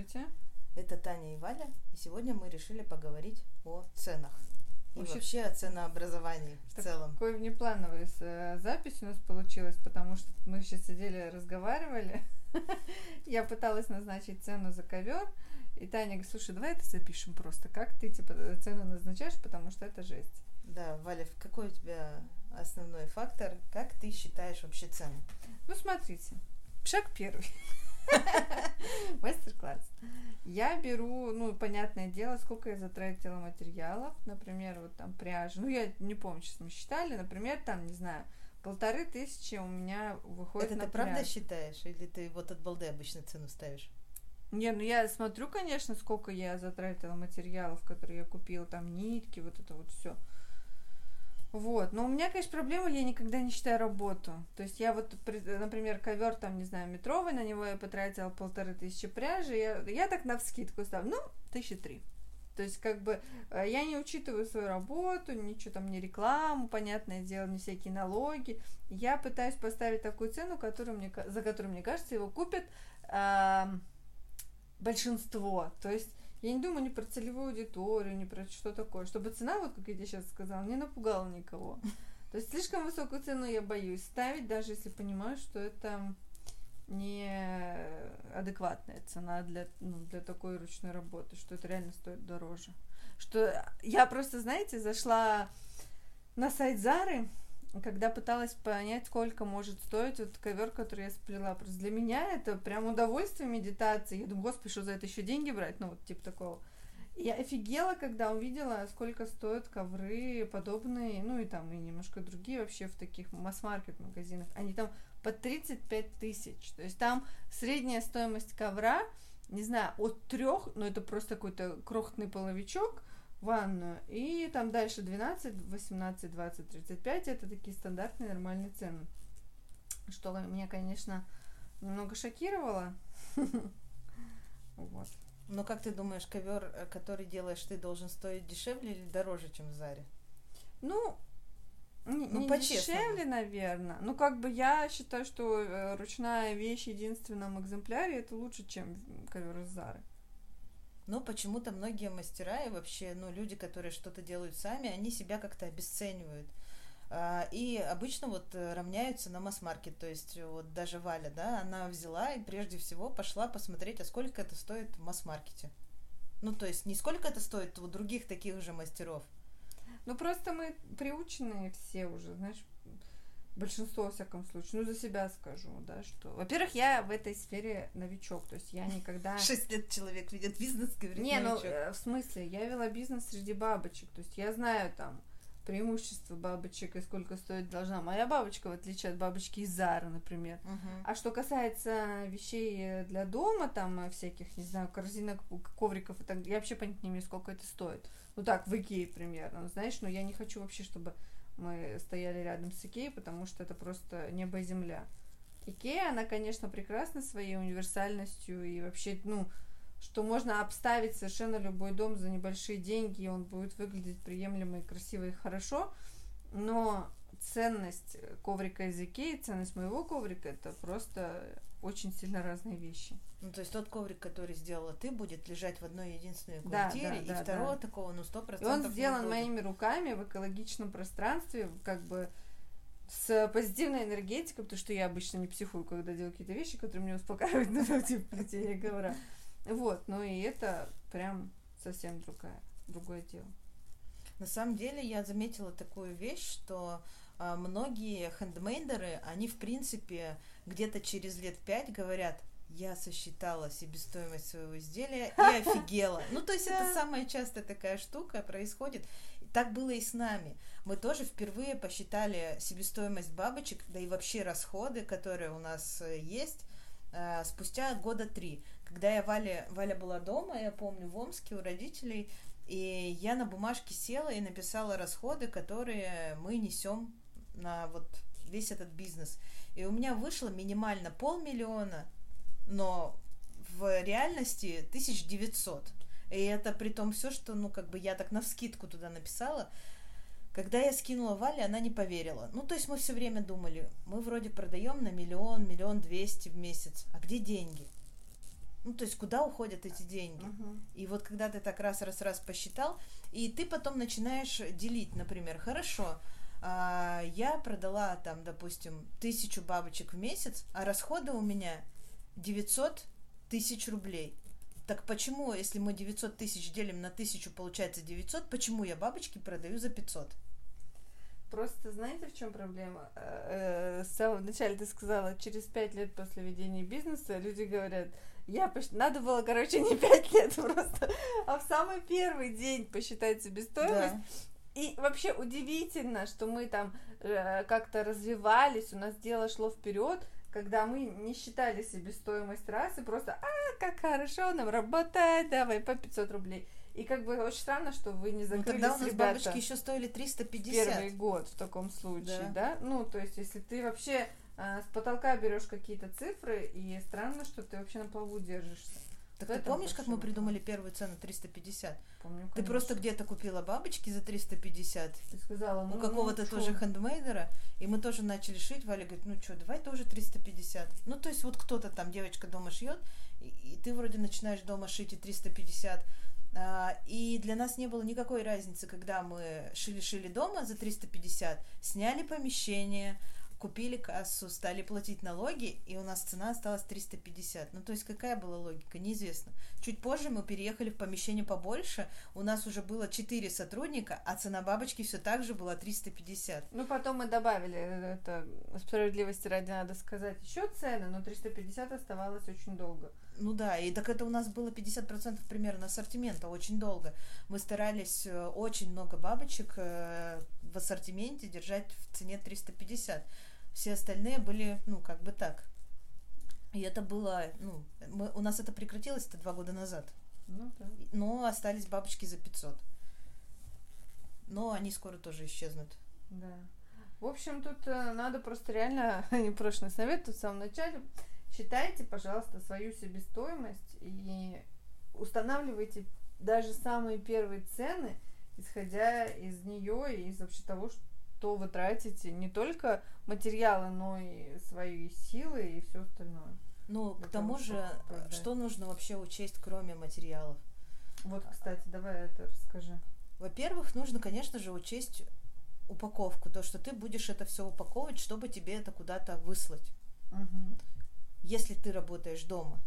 Здравствуйте. Это Таня и Валя, и сегодня мы решили поговорить о ценах. И Вообще- вообще о ценообразовании в целом. Такой внеплановый э, запись у нас получилась, потому что мы сейчас сидели, разговаривали. Я пыталась назначить цену за ковер, и Таня говорит, слушай, давай это запишем просто, как ты типа цену назначаешь, потому что это жесть. Да, Валя, какой у тебя основной фактор? Как ты считаешь вообще цену? Ну, смотрите, шаг первый. Мастер-класс. Я беру, ну, понятное дело, сколько я затратила материалов, например, вот там пряжи. Ну, я не помню, сейчас мы считали, например, там, не знаю, полторы тысячи у меня выходит Это на ты правда пряжу. считаешь? Или ты вот от балды обычно цену ставишь? Не, ну я смотрю, конечно, сколько я затратила материалов, которые я купила, там нитки, вот это вот все. Вот, но у меня, конечно, проблема, я никогда не считаю работу. То есть я вот, при- например, ковер там, не знаю, метровый, на него я потратила полторы тысячи пряжи, я, я так на вскидку ставлю, ну, тысячи три. То есть, как бы, э, я не учитываю свою работу, ничего там, не рекламу, понятное дело, не всякие налоги. Я пытаюсь поставить такую цену, которую мне, за которую, мне кажется, его купят ам, большинство. То есть я не думаю ни про целевую аудиторию, ни про что такое, чтобы цена, вот как я тебе сейчас сказала, не напугала никого. То есть слишком высокую цену я боюсь ставить, даже если понимаю, что это не адекватная цена для, ну, для такой ручной работы, что это реально стоит дороже. Что я просто, знаете, зашла на сайт Зары, когда пыталась понять, сколько может стоить вот ковер, который я сплела. Просто для меня это прям удовольствие медитации. Я думаю, господи, что за это еще деньги брать? Ну, вот типа такого. Я офигела, когда увидела, сколько стоят ковры подобные, ну и там и немножко другие вообще в таких масс-маркет магазинах. Они там по 35 тысяч. То есть там средняя стоимость ковра, не знаю, от трех, ну это просто какой-то крохотный половичок, ванную. И там дальше 12, 18, 20, 35. Это такие стандартные нормальные цены. Что меня, конечно, немного шокировало. Вот. Но как ты думаешь, ковер, э, который делаешь ты, должен стоить дешевле или дороже, чем в Заре? Ну, не, Ну, не дешевле, наверное. Ну, как бы я считаю, что э, ручная вещь в единственном экземпляре это лучше, чем ковер из Зары. Но почему-то многие мастера и вообще, ну, люди, которые что-то делают сами, они себя как-то обесценивают. А, И обычно вот э, равняются на масс-маркет, то есть вот даже Валя, да, она взяла и прежде всего пошла посмотреть, а сколько это стоит в масс-маркете. Ну, то есть не сколько это стоит у других таких же мастеров. Ну, просто мы приученные все уже, знаешь, большинство, во всяком случае. Ну, за себя скажу, да, что... Во-первых, я в этой сфере новичок, то есть я никогда... Шесть лет человек ведет бизнес, говорит, Не, ну, новичок. э, в смысле, я вела бизнес среди бабочек, то есть я знаю там преимущества бабочек и сколько стоить должна моя бабочка, в отличие от бабочки из Зары, например. Мгм. А что касается вещей э, для дома, там э, всяких, не знаю, корзинок, ковриков и так, я вообще понять не имею, сколько это стоит. Ну так, в Икее примерно, ну, знаешь, но я не хочу вообще, чтобы мы стояли рядом с Икеей, потому что это просто небо и земля. Икея, она, конечно, прекрасна своей универсальностью и вообще, ну, что можно обставить совершенно любой дом за небольшие деньги, и он будет выглядеть приемлемо и красиво и хорошо, но ценность коврика из Икеи, ценность моего коврика, это просто очень сильно разные вещи. Ну, то есть тот коврик, который сделала ты, будет лежать в одной единственной Да, квартире, да, да, и второго да. такого, ну, сто И процентов он сделан будет. моими руками в экологичном пространстве, как бы с позитивной энергетикой, потому что я обычно не психую, когда делаю какие-то вещи, которые меня успокаивают, ну, типа плетение ковра. Вот, ну и это прям совсем другая, другое дело. На самом деле я заметила такую вещь, что многие хендмейдеры, они в принципе где-то через лет пять говорят, я сосчитала себестоимость своего изделия и офигела. Ну, то есть это самая частая такая штука происходит. Так было и с нами. Мы тоже впервые посчитали себестоимость бабочек, да и вообще расходы, которые у нас э, есть, э, спустя года три. Когда я Валя, Валя была дома, я помню, в Омске у родителей, и я на бумажке села и написала расходы, которые мы несем на вот весь этот бизнес. И у меня вышло минимально полмиллиона, но в реальности 1900. И это при том все, что, ну, как бы я так навскидку туда написала. Когда я скинула Вале, она не поверила. Ну, то есть мы все время думали, мы вроде продаем на миллион, миллион двести в месяц. А где деньги? Ну, то есть, куда уходят эти деньги? Угу. И вот когда ты так раз-раз-раз посчитал, и ты потом начинаешь делить, например, хорошо, а, я продала там, допустим, тысячу бабочек в месяц, а расходы у меня 900 тысяч рублей. Так почему, если мы 900 тысяч делим на тысячу, получается 900, почему я бабочки продаю за 500? Просто знаете, в чем проблема? Э, с самого начала ты сказала, через пять лет после ведения бизнеса люди говорят, я поч... надо было, короче, не пять лет просто, а в самый первый день посчитать себестоимость. Да. И вообще удивительно, что мы там э, как-то развивались, у нас дело шло вперед, когда мы не считали себестоимость раз и просто, а, как хорошо нам работать, давай по 500 рублей. И как бы очень странно, что вы не закрылись, Ну тогда у нас ребята, бабочки еще стоили 350. Первый год в таком случае, да? да? Ну, то есть, если ты вообще а, с потолка берешь какие-то цифры, и странно, что ты вообще на плаву держишься. Так ты помнишь, как мы придумали первую цену 350? Помню, конечно. Ты просто где-то купила бабочки за 350. Ты сказала, ну, У какого-то ну, тоже хендмейдера. И мы тоже начали шить. Валя говорит, ну что, давай тоже 350. Ну, то есть вот кто-то там, девочка дома шьет, и, и ты вроде начинаешь дома шить и 350. А, и для нас не было никакой разницы, когда мы шили-шили дома за 350, сняли помещение, купили кассу, стали платить налоги, и у нас цена осталась 350. Ну, то есть какая была логика, неизвестно. Чуть позже мы переехали в помещение побольше, у нас уже было 4 сотрудника, а цена бабочки все так же была 350. Ну, потом мы добавили, это справедливости ради надо сказать, еще цены, но 350 оставалось очень долго. Ну да, и так это у нас было 50% примерно ассортимента очень долго. Мы старались э, очень много бабочек э, в ассортименте держать в цене 350. Все остальные были, ну, как бы так. И это было, ну, мы, у нас это прекратилось это два года назад. Ну, да. Но остались бабочки за 500. Но они скоро тоже исчезнут. Да. В общем, тут э, надо просто реально, непрошенный совет тут в самом начале, считайте, пожалуйста, свою себестоимость и устанавливайте даже самые первые цены, исходя из нее и из вообще того, что вы тратите не только материалы, но и свои силы и все остальное. Ну, к тому того, же, продать. что нужно вообще учесть, кроме материалов? Вот, кстати, давай это расскажи. Во-первых, нужно, конечно же, учесть упаковку, то, что ты будешь это все упаковывать, чтобы тебе это куда-то выслать. Угу если ты работаешь дома.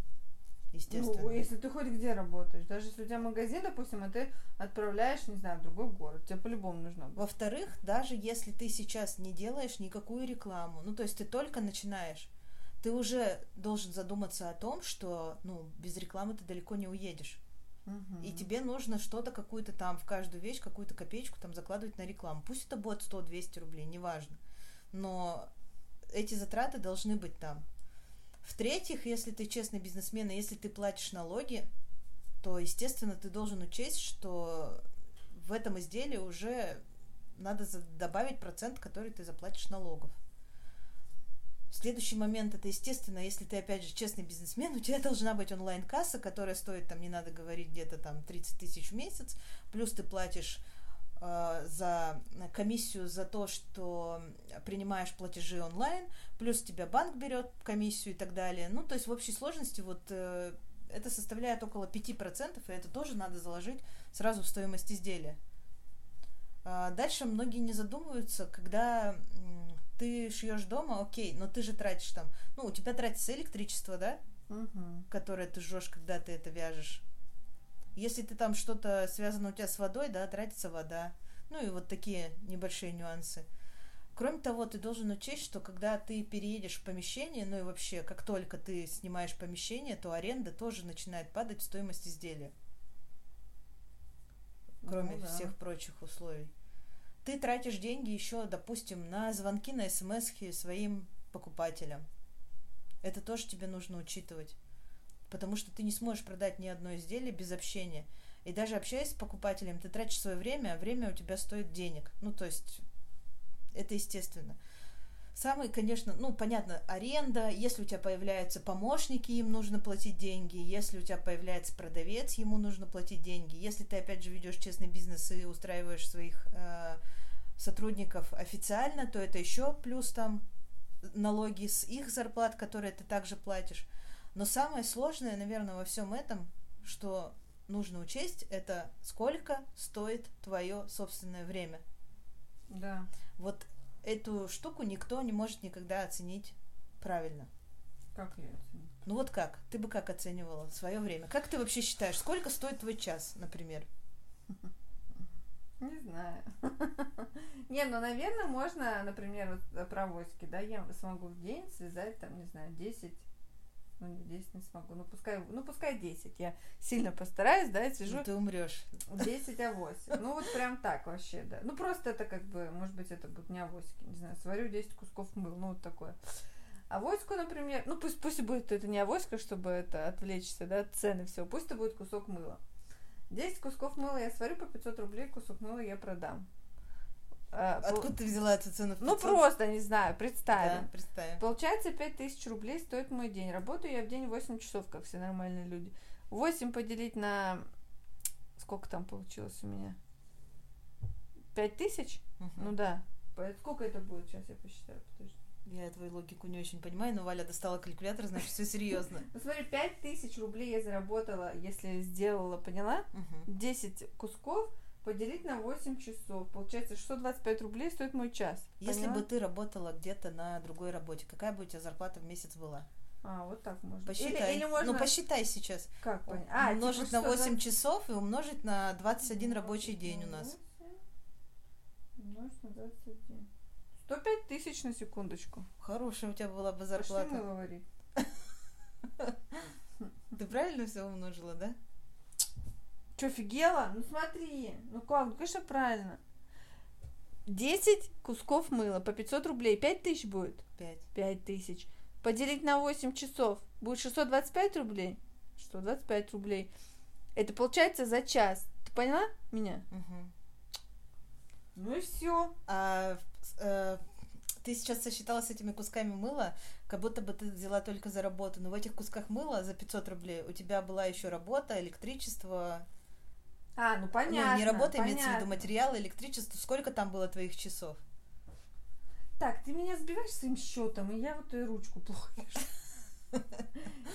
Естественно. Ну, если ты хоть где работаешь, даже если у тебя магазин, допустим, а ты отправляешь, не знаю, в другой город, тебе по-любому нужно. Во-вторых, даже если ты сейчас не делаешь никакую рекламу, ну, то есть ты только начинаешь, ты уже должен задуматься о том, что, ну, без рекламы ты далеко не уедешь. Угу. И тебе нужно что-то, какую-то там, в каждую вещь, какую-то копеечку там закладывать на рекламу. Пусть это будет 100-200 рублей, неважно. Но эти затраты должны быть там. В-третьих, если ты честный бизнесмен, и если ты платишь налоги, то, естественно, ты должен учесть, что в этом изделии уже надо добавить процент, который ты заплатишь налогов. Следующий момент это, естественно, если ты, опять же, честный бизнесмен, у тебя должна быть онлайн-касса, которая стоит, там, не надо говорить, где-то там 30 тысяч в месяц, плюс ты платишь за комиссию за то, что принимаешь платежи онлайн, плюс тебя банк берет комиссию и так далее. Ну, то есть в общей сложности вот э, это составляет около 5%, и это тоже надо заложить сразу в стоимость изделия. А дальше многие не задумываются, когда ты шьешь дома, окей, но ты же тратишь там, ну, у тебя тратится электричество, да, угу. которое ты жжешь, когда ты это вяжешь. Если ты там что-то связано у тебя с водой, да, тратится вода. Ну и вот такие небольшие нюансы. Кроме того, ты должен учесть, что когда ты переедешь в помещение, ну и вообще, как только ты снимаешь помещение, то аренда тоже начинает падать в стоимость изделия. Кроме ну, да. всех прочих условий. Ты тратишь деньги еще, допустим, на звонки, на смс своим покупателям. Это тоже тебе нужно учитывать потому что ты не сможешь продать ни одно изделие без общения. И даже общаясь с покупателем, ты тратишь свое время, а время у тебя стоит денег. Ну, то есть, это естественно. Самый, конечно, ну, понятно, аренда, если у тебя появляются помощники, им нужно платить деньги, если у тебя появляется продавец, ему нужно платить деньги, если ты, опять же, ведешь честный бизнес и устраиваешь своих э, сотрудников официально, то это еще плюс там налоги с их зарплат, которые ты также платишь. Но самое сложное, наверное, во всем этом, что нужно учесть, это сколько стоит твое собственное время. Да. Вот эту штуку никто не может никогда оценить правильно. Как я оценю? Ну вот как? Ты бы как оценивала свое время? Как ты вообще считаешь, сколько стоит твой час, например? Не знаю. Не, ну, наверное, можно, например, вот про авоськи, да, я смогу в день связать, там, не знаю, 10 ну, не 10 не смогу. Ну, пускай, ну, пускай 10. Я сильно постараюсь, да, я сижу. Ну, ты умрешь. 10 авосик. Ну, вот прям так вообще, да. Ну, просто это как бы, может быть, это будут не авосики, не знаю, сварю 10 кусков мыл, ну, вот такое. Авоську, например, ну, пусть, пусть будет это не авоська, чтобы это отвлечься, да, от цены все, пусть это будет кусок мыла. 10 кусков мыла я сварю по 500 рублей, кусок мыла я продам. А, Откуда ты взяла эту цену? Ну, просто, не знаю, представим. Да, представим. Получается, 5000 рублей стоит мой день. Работаю я в день 8 часов, как все нормальные люди. 8 поделить на... Сколько там получилось у меня? 5000? Угу. Ну да. Сколько это будет? Сейчас я посчитаю, подожди. Я твою логику не очень понимаю, но Валя достала калькулятор, значит, все серьезно. Ну смотри, 5000 рублей я заработала, если сделала, поняла? 10 кусков поделить на 8 часов. Получается, 625 рублей стоит мой час. Если поняла? бы ты работала где-то на другой работе, какая бы у тебя зарплата в месяц была? А, вот так можно. Посчитай. Или, или можно... Ну, посчитай сейчас. Как понять? А, умножить типа, на 8 20... часов и умножить на 21 рабочий день у нас. Умножить на 21. 105 тысяч на секундочку. Хорошая у тебя была бы зарплата. Пошли говорить. Ты правильно все умножила, да? Че, офигела? Ну смотри. Ну как, ну конечно правильно. 10 кусков мыла по 500 рублей. 5 тысяч будет? 5. 5 тысяч. Поделить на 8 часов. Будет 625 рублей? 625 рублей. Это получается за час. Ты поняла меня? Угу. Ну и все. А, э, ты сейчас сосчитала с этими кусками мыла, как будто бы ты взяла только за работу. Но в этих кусках мыла за 500 рублей у тебя была еще работа, электричество, а, ну понятно. Ну, не работа, понятно. имеется в виду материалы, электричество. Сколько там было твоих часов? Так, ты меня сбиваешь своим счетом, и я вот и ручку плохо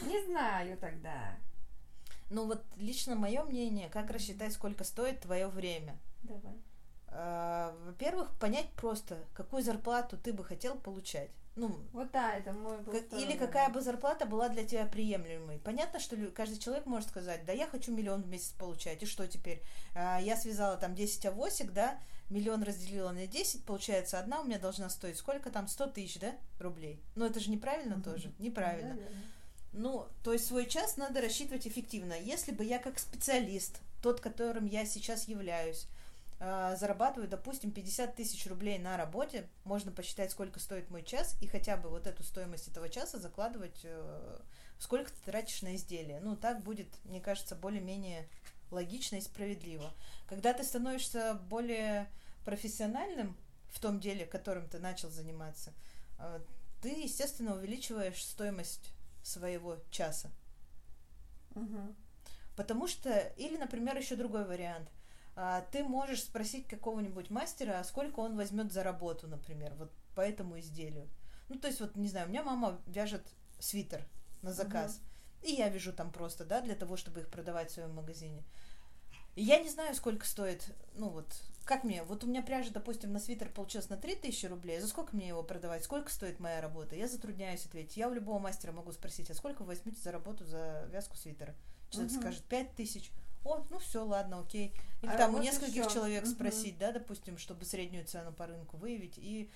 Не знаю тогда. Ну вот лично мое мнение, как рассчитать, сколько стоит твое время? Давай. А, во-первых, понять просто, какую зарплату ты бы хотел получать. Ну, вот да, это мой был как, Или какая бы зарплата была для тебя приемлемой. Понятно, что каждый человек может сказать, да я хочу миллион в месяц получать, и что теперь? А, я связала там 10 авосик, да, миллион разделила на 10, получается, одна у меня должна стоить сколько там? 100 тысяч, да, рублей? Ну, это же неправильно mm-hmm. тоже, неправильно. Ну, то есть свой час надо рассчитывать эффективно. Если бы я как специалист, тот, которым я сейчас являюсь, зарабатываю, допустим, 50 тысяч рублей на работе, можно посчитать, сколько стоит мой час, и хотя бы вот эту стоимость этого часа закладывать, э, сколько ты тратишь на изделие. Ну, так будет, мне кажется, более-менее логично и справедливо. Когда ты становишься более профессиональным в том деле, которым ты начал заниматься, э, ты, естественно, увеличиваешь стоимость своего часа. Угу. Потому что, или, например, еще другой вариант. А, ты можешь спросить какого-нибудь мастера, сколько он возьмет за работу, например, вот по этому изделию. Ну, то есть, вот, не знаю, у меня мама вяжет свитер на заказ. Угу. И я вяжу там просто, да, для того, чтобы их продавать в своем магазине. И я не знаю, сколько стоит, ну вот, как мне, вот у меня пряжа, допустим, на свитер получилась на 3000 рублей, за сколько мне его продавать, сколько стоит моя работа? Я затрудняюсь ответить. Я у любого мастера могу спросить, а сколько вы возьмете за работу за вязку свитера? Человек угу. скажет 5000 о, ну все, ладно, окей. Или а там у нескольких еще. человек угу. спросить, да, допустим, чтобы среднюю цену по рынку выявить и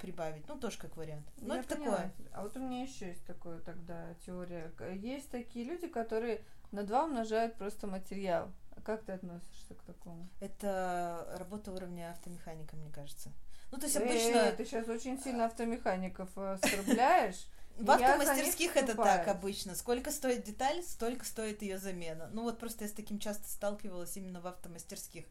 прибавить. Ну, тоже как вариант. Ну, это поняла. такое. А вот у меня еще есть такое тогда теория. Есть такие люди, которые на два умножают просто материал. А как ты относишься к такому? Это работа уровня автомеханика, мне кажется. Ну, то есть обычно... Эй, ты сейчас очень сильно автомехаников оскорбляешь. В автомастерских это так обычно. Сколько стоит деталь, столько стоит ее замена. Ну вот просто я с таким часто сталкивалась именно в автомастерских.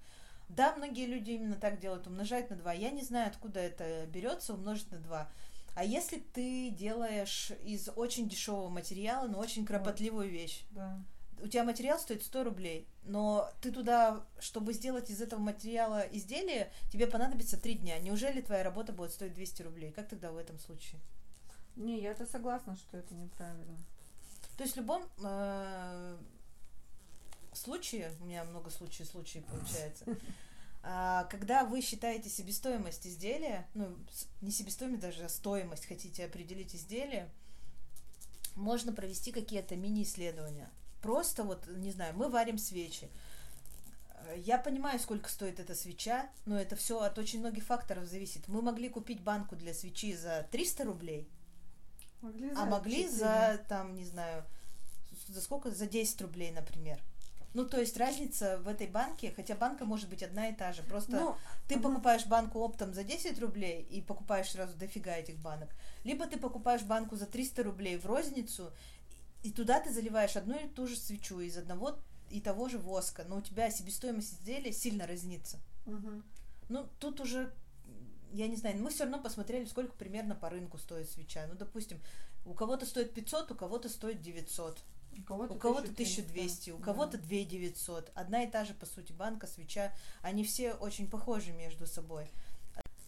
Да, многие люди именно так делают, умножают на 2. Я не знаю, откуда это берется, умножить на 2. А если ты делаешь из очень дешевого материала, но очень кропотливую вещь, да. у тебя материал стоит 100 рублей, но ты туда, чтобы сделать из этого материала изделие, тебе понадобится 3 дня. Неужели твоя работа будет стоить 200 рублей? Как тогда в этом случае? Не, я-то согласна, что это неправильно. То есть в любом э, случае, у меня много случаев, случаев получается, а, когда вы считаете себестоимость изделия, ну, не себестоимость даже, а стоимость хотите определить изделие, можно провести какие-то мини-исследования. Просто вот, не знаю, мы варим свечи. Я понимаю, сколько стоит эта свеча, но это все от очень многих факторов зависит. Мы могли купить банку для свечи за 300 рублей, могли а могли 4. за, там, не знаю, за сколько? За 10 рублей, например. Ну, то есть разница в этой банке, хотя банка может быть одна и та же. Просто ну, ты угу. покупаешь банку оптом за 10 рублей и покупаешь сразу дофига этих банок. Либо ты покупаешь банку за 300 рублей в розницу, и туда ты заливаешь одну и ту же свечу из одного и того же воска, но у тебя себестоимость изделия сильно разнится. Угу. Ну, тут уже, я не знаю, мы все равно посмотрели, сколько примерно по рынку стоит свеча. Ну, допустим, у кого-то стоит 500, у кого-то стоит 900. У кого-то, у кого-то 1200, у кого-то 2900. Одна и та же, по сути, банка, свеча. Они все очень похожи между собой.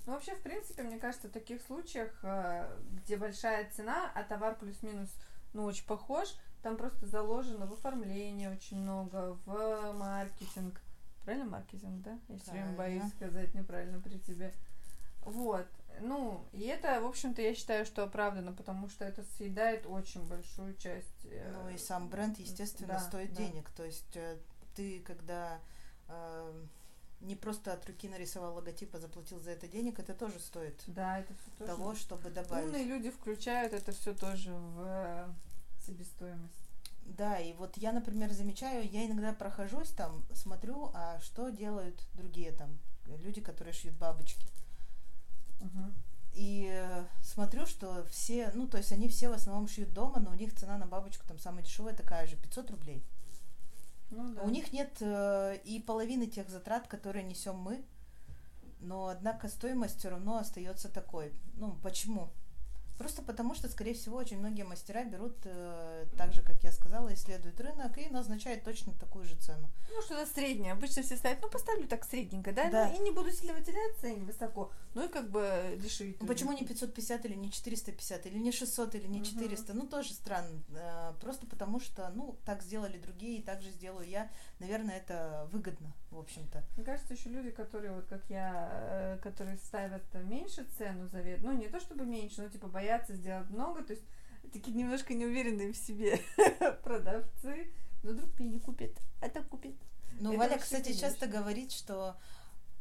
Ну, вообще, в принципе, мне кажется, в таких случаях, э, где большая цена, а товар плюс-минус, ну, очень похож, там просто заложено в оформлении очень много, в маркетинг. Правильно маркетинг, да? Я все время боюсь сказать неправильно при тебе. Вот. Ну, и это, в общем-то, я считаю, что оправдано, потому что это съедает очень большую часть. Э, ну и сам бренд, естественно, да, стоит да. денег. То есть э, ты, когда э, не просто от руки нарисовал логотип, а заплатил за это денег, это тоже стоит да, это все тоже. того, чтобы добавить. Умные люди включают это все тоже в себестоимость. Да, и вот я, например, замечаю, я иногда прохожусь там, смотрю, а что делают другие там люди, которые шьют бабочки. Угу. И э, смотрю, что все, ну, то есть они все в основном шьют дома, но у них цена на бабочку там самая дешевая такая же, 500 рублей. Ну, да. У них нет э, и половины тех затрат, которые несем мы, но однако стоимость все равно остается такой. Ну, почему? Просто потому, что, скорее всего, очень многие мастера берут, э, так же, как я сказала, исследуют рынок и назначают точно такую же цену. Ну, что-то среднее. Обычно все ставят, ну, поставлю так средненько, да? да. Ну, и не буду сильно выделяться, и не высоко. Ну, и как бы дешевить. Ну, почему не 550 или не 450, или не 600, или не 400? Угу. Ну, тоже странно. Э, просто потому, что, ну, так сделали другие, и так же сделаю я. Наверное, это выгодно, в общем-то. Мне кажется, еще люди, которые, вот как я, э, которые ставят меньше цену за вет, ну, не то чтобы меньше, но, типа, боятся сделать много, то есть такие немножко неуверенные в себе продавцы. Но вдруг мне не купит, это купит. Ну, Валя, кстати, часто говорит, что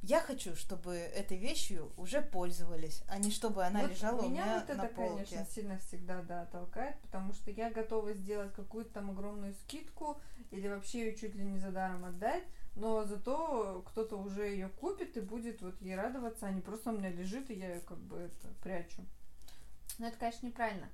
я хочу, чтобы этой вещью уже пользовались, а не чтобы она вот лежала у меня, меня вот на это, полке. конечно, сильно всегда, да, толкает, потому что я готова сделать какую-то там огромную скидку или вообще ее чуть ли не за даром отдать, но зато кто-то уже ее купит и будет вот ей радоваться, а не просто у меня лежит, и я ее как бы это прячу. Но это, конечно, неправильно.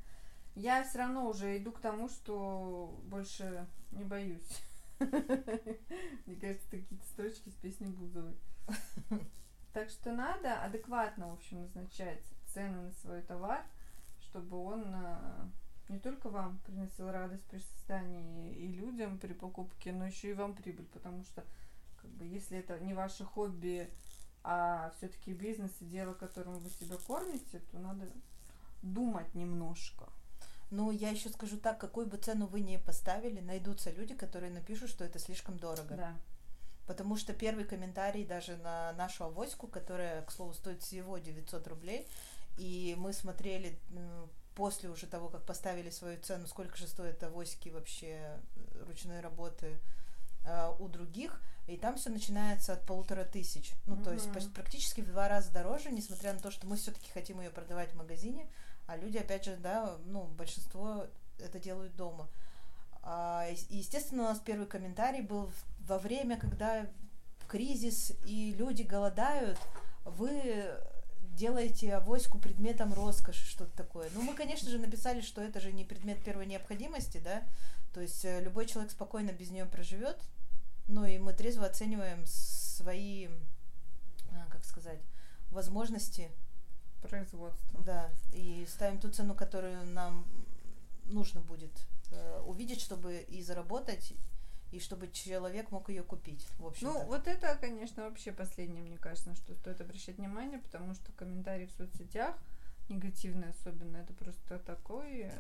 Я все равно уже иду к тому, что больше не боюсь. Мне кажется, какие-то строчки с песней Бузовой. Так что надо адекватно, в общем, назначать цены на свой товар, чтобы он а, не только вам приносил радость при создании и людям при покупке, но еще и вам прибыль, потому что как бы, если это не ваше хобби, а все-таки бизнес и дело, которым вы себя кормите, то надо думать немножко. Ну, я еще скажу так, какую бы цену вы ни поставили, найдутся люди, которые напишут, что это слишком дорого. Да. Потому что первый комментарий даже на нашу авоську, которая, к слову, стоит всего 900 рублей, и мы смотрели после уже того, как поставили свою цену, сколько же стоят авоськи вообще э, ручной работы э, у других, и там все начинается от полутора тысяч. Ну, mm-hmm. то есть практически в два раза дороже, несмотря на то, что мы все-таки хотим ее продавать в магазине, а люди, опять же, да, ну, большинство это делают дома. А, естественно, у нас первый комментарий был во время, когда кризис и люди голодают, вы делаете авоську предметом роскоши, что-то такое. Ну, мы, конечно же, написали, что это же не предмет первой необходимости, да, то есть э, любой человек спокойно без нее проживет, ну и мы трезво оцениваем свои, а, как сказать, возможности производства. Да, и ставим ту цену, которую нам нужно будет э, увидеть, чтобы и заработать, и чтобы человек мог ее купить. В общем ну, вот это, конечно, вообще последнее, мне кажется, что стоит обращать внимание, потому что комментарии в соцсетях негативный особенно. Это просто такой... э.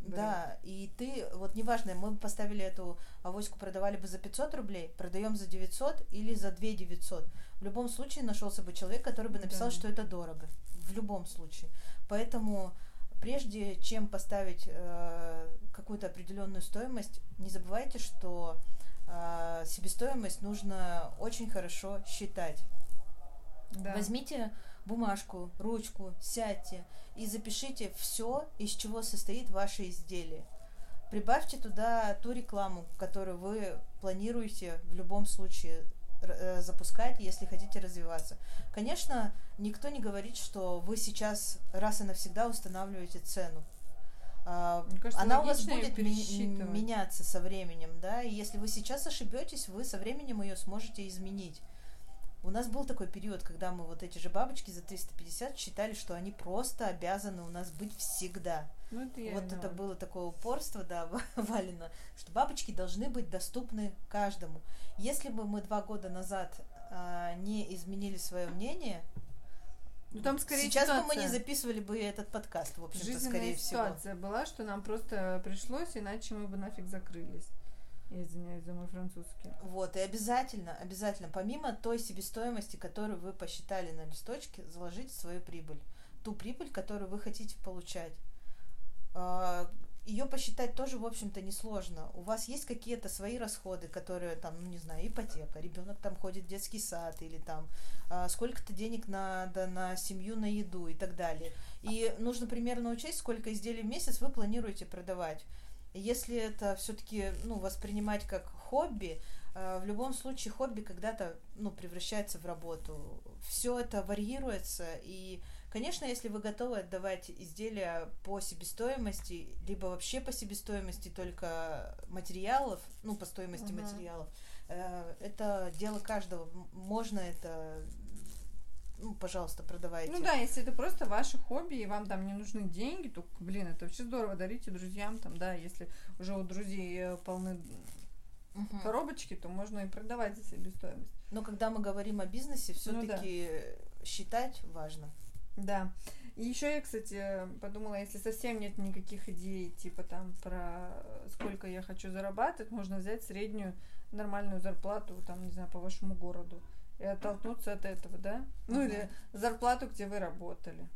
Да, и ты, вот неважно, мы поставили эту авоську, продавали бы за 500 рублей, продаем за 900 или за 2 900. В любом случае нашелся бы человек, который бы написал, Да. что это дорого. В любом случае. Поэтому прежде чем поставить э, какую-то определенную стоимость, не забывайте, что э, себестоимость нужно очень хорошо считать. Да. Возьмите бумажку, ручку, сядьте и запишите все, из чего состоит ваше изделие. Прибавьте туда ту рекламу, которую вы планируете в любом случае запускать, если хотите развиваться. Конечно, никто не говорит, что вы сейчас раз и навсегда устанавливаете цену. А, Мне кажется, Она у вас будет меняться со временем, да, и если вы сейчас ошибетесь, вы со временем ее сможете изменить. У нас был такой период, когда мы вот эти же бабочки за 350 считали, что они просто обязаны у нас быть всегда. Ну, это я вот это было такое упорство, да, Валина, что бабочки должны быть доступны каждому. Если бы мы два года назад а, не изменили свое мнение, Ну, там скорее сейчас бы мы не ситуация- записывали бы этот подкаст, в общем-то, скорее всего. ситуация была, что нам просто пришлось, иначе мы бы нафиг закрылись. Я извиняюсь за мой французский. Вот, и обязательно, обязательно, помимо той себестоимости, которую вы посчитали на листочке, заложите свою прибыль. Ту прибыль, которую вы хотите получать. Ее посчитать тоже, в общем-то, несложно. У вас есть какие-то свои расходы, которые там, ну не знаю, ипотека, ребенок там ходит в детский сад, или там а, сколько-то денег надо на семью, на еду и так далее. И нужно примерно учесть, сколько изделий в месяц вы планируете продавать. Если это все-таки ну, воспринимать как хобби, э, в любом случае хобби когда-то ну, превращается в работу. Все это варьируется. И, конечно, если вы готовы отдавать изделия по себестоимости, либо вообще по себестоимости только материалов, ну, по стоимости Мгм. материалов, э, это дело каждого. Можно это, ну, пожалуйста, продавайте. Ну да, если это просто ваше хобби, и вам там не нужны деньги, то, блин, это вообще здорово, дарите друзьям, там, да, если уже у друзей э, полны Мгм. коробочки, то можно и продавать за себестоимость. Но когда мы говорим о бизнесе, Ну да. все-таки считать важно. Да. И еще я, кстати, подумала, если совсем нет никаких идей, типа там про сколько я хочу зарабатывать, можно взять среднюю нормальную зарплату, там, не знаю, по вашему городу. И оттолкнуться от этого, да? Ну Мгм. или зарплату, где вы работали.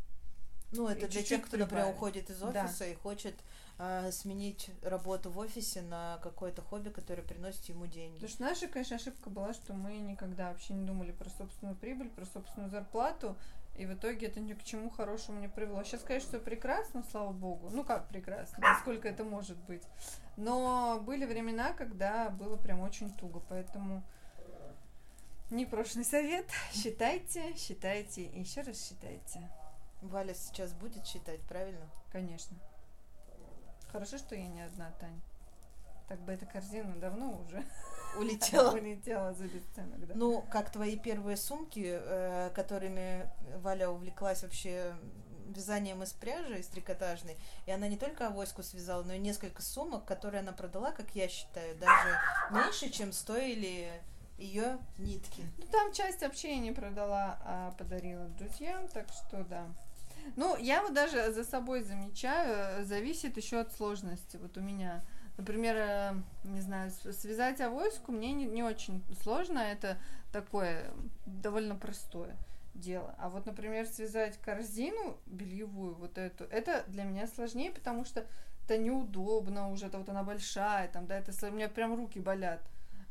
Ну, это И для тех, кто, например, прибавить. уходит из Да. офиса и хочет а, сменить работу в офисе на какое-то хобби, которое приносит ему деньги. Потому что наша, конечно, ошибка была, что мы никогда вообще не думали про собственную прибыль, про собственную зарплату, и в итоге это ни к чему хорошему не привело. Сейчас, конечно, все прекрасно, слава богу. Ну как прекрасно, насколько это может быть. Но были времена, когда было прям очень туго, поэтому непрошенный совет. Считайте, считайте и еще раз считайте. Валя сейчас будет считать, правильно? Конечно. Хорошо, что я не одна, Тань. Так бы эта корзина давно уже Улетела. улетела за бесценок, да. Ну, как твои первые сумки, э, которыми Валя увлеклась вообще вязанием из пряжи, из трикотажной, и она не только авоську связала, но и несколько сумок, которые она продала, как я считаю, даже меньше, чем стоили ее нитки. Ну, там часть вообще я не продала, а подарила друзьям, так что да. Ну, я вот даже за собой замечаю, зависит еще от сложности. Вот у меня, например, э, не знаю, связать авоську мне не, не очень сложно, это такое довольно простое дело. А вот, например, связать корзину бельевую, вот эту, это для меня сложнее, потому что это неудобно уже, это вот она большая, там, да, это у меня прям руки болят.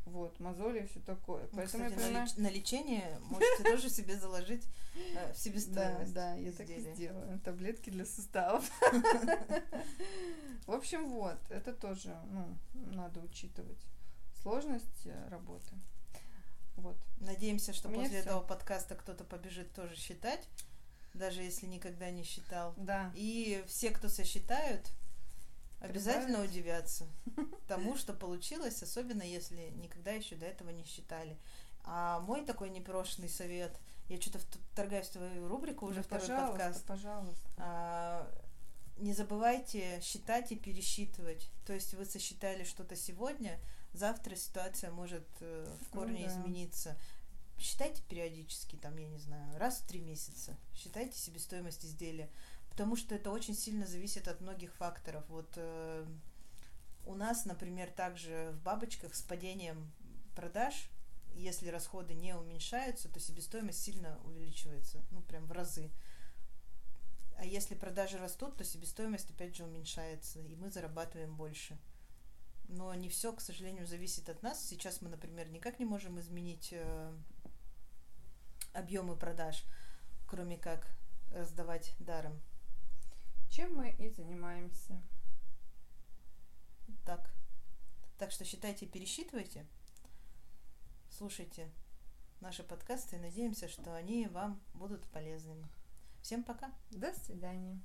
Вот, мозоли и все такое. Ну, Поэтому Кстати, я на, понимаю... на лечение можете тоже себе заложить э, в Да, себестоимость да, я так и сделаю. Таблетки для суставов. В общем, вот, это тоже, ну, надо учитывать. Сложность э, работы. Вот. Надеемся, что после всё. этого подкаста кто-то побежит тоже считать, даже если никогда не считал. Да. И все, кто сосчитают, обязательно Прибавить. удивятся тому, что получилось, особенно если никогда еще до этого не считали. А мой такой непрошенный совет, я что-то вторгаюсь в твою рубрику уже Да, второй пожалуйста, подкаст. пожалуйста. А, не забывайте считать и пересчитывать. То есть вы сосчитали что-то сегодня, завтра ситуация может э, в Ну корне да. измениться. Считайте периодически, там, я не знаю, раз в три месяца. Считайте себестоимость изделия. Потому что это очень сильно зависит от многих факторов. Вот э, у нас, например, также в бабочках с падением продаж, если расходы не уменьшаются, то себестоимость сильно увеличивается, ну прям в разы. А если продажи растут, то себестоимость опять же уменьшается, и мы зарабатываем больше. Но не все, к сожалению, зависит от нас. Сейчас мы, например, никак не можем изменить э, объемы продаж, кроме как раздавать даром. Чем мы и занимаемся. Так. Так что считайте, пересчитывайте, слушайте наши подкасты и надеемся, что они вам будут полезными. Всем пока. До свидания.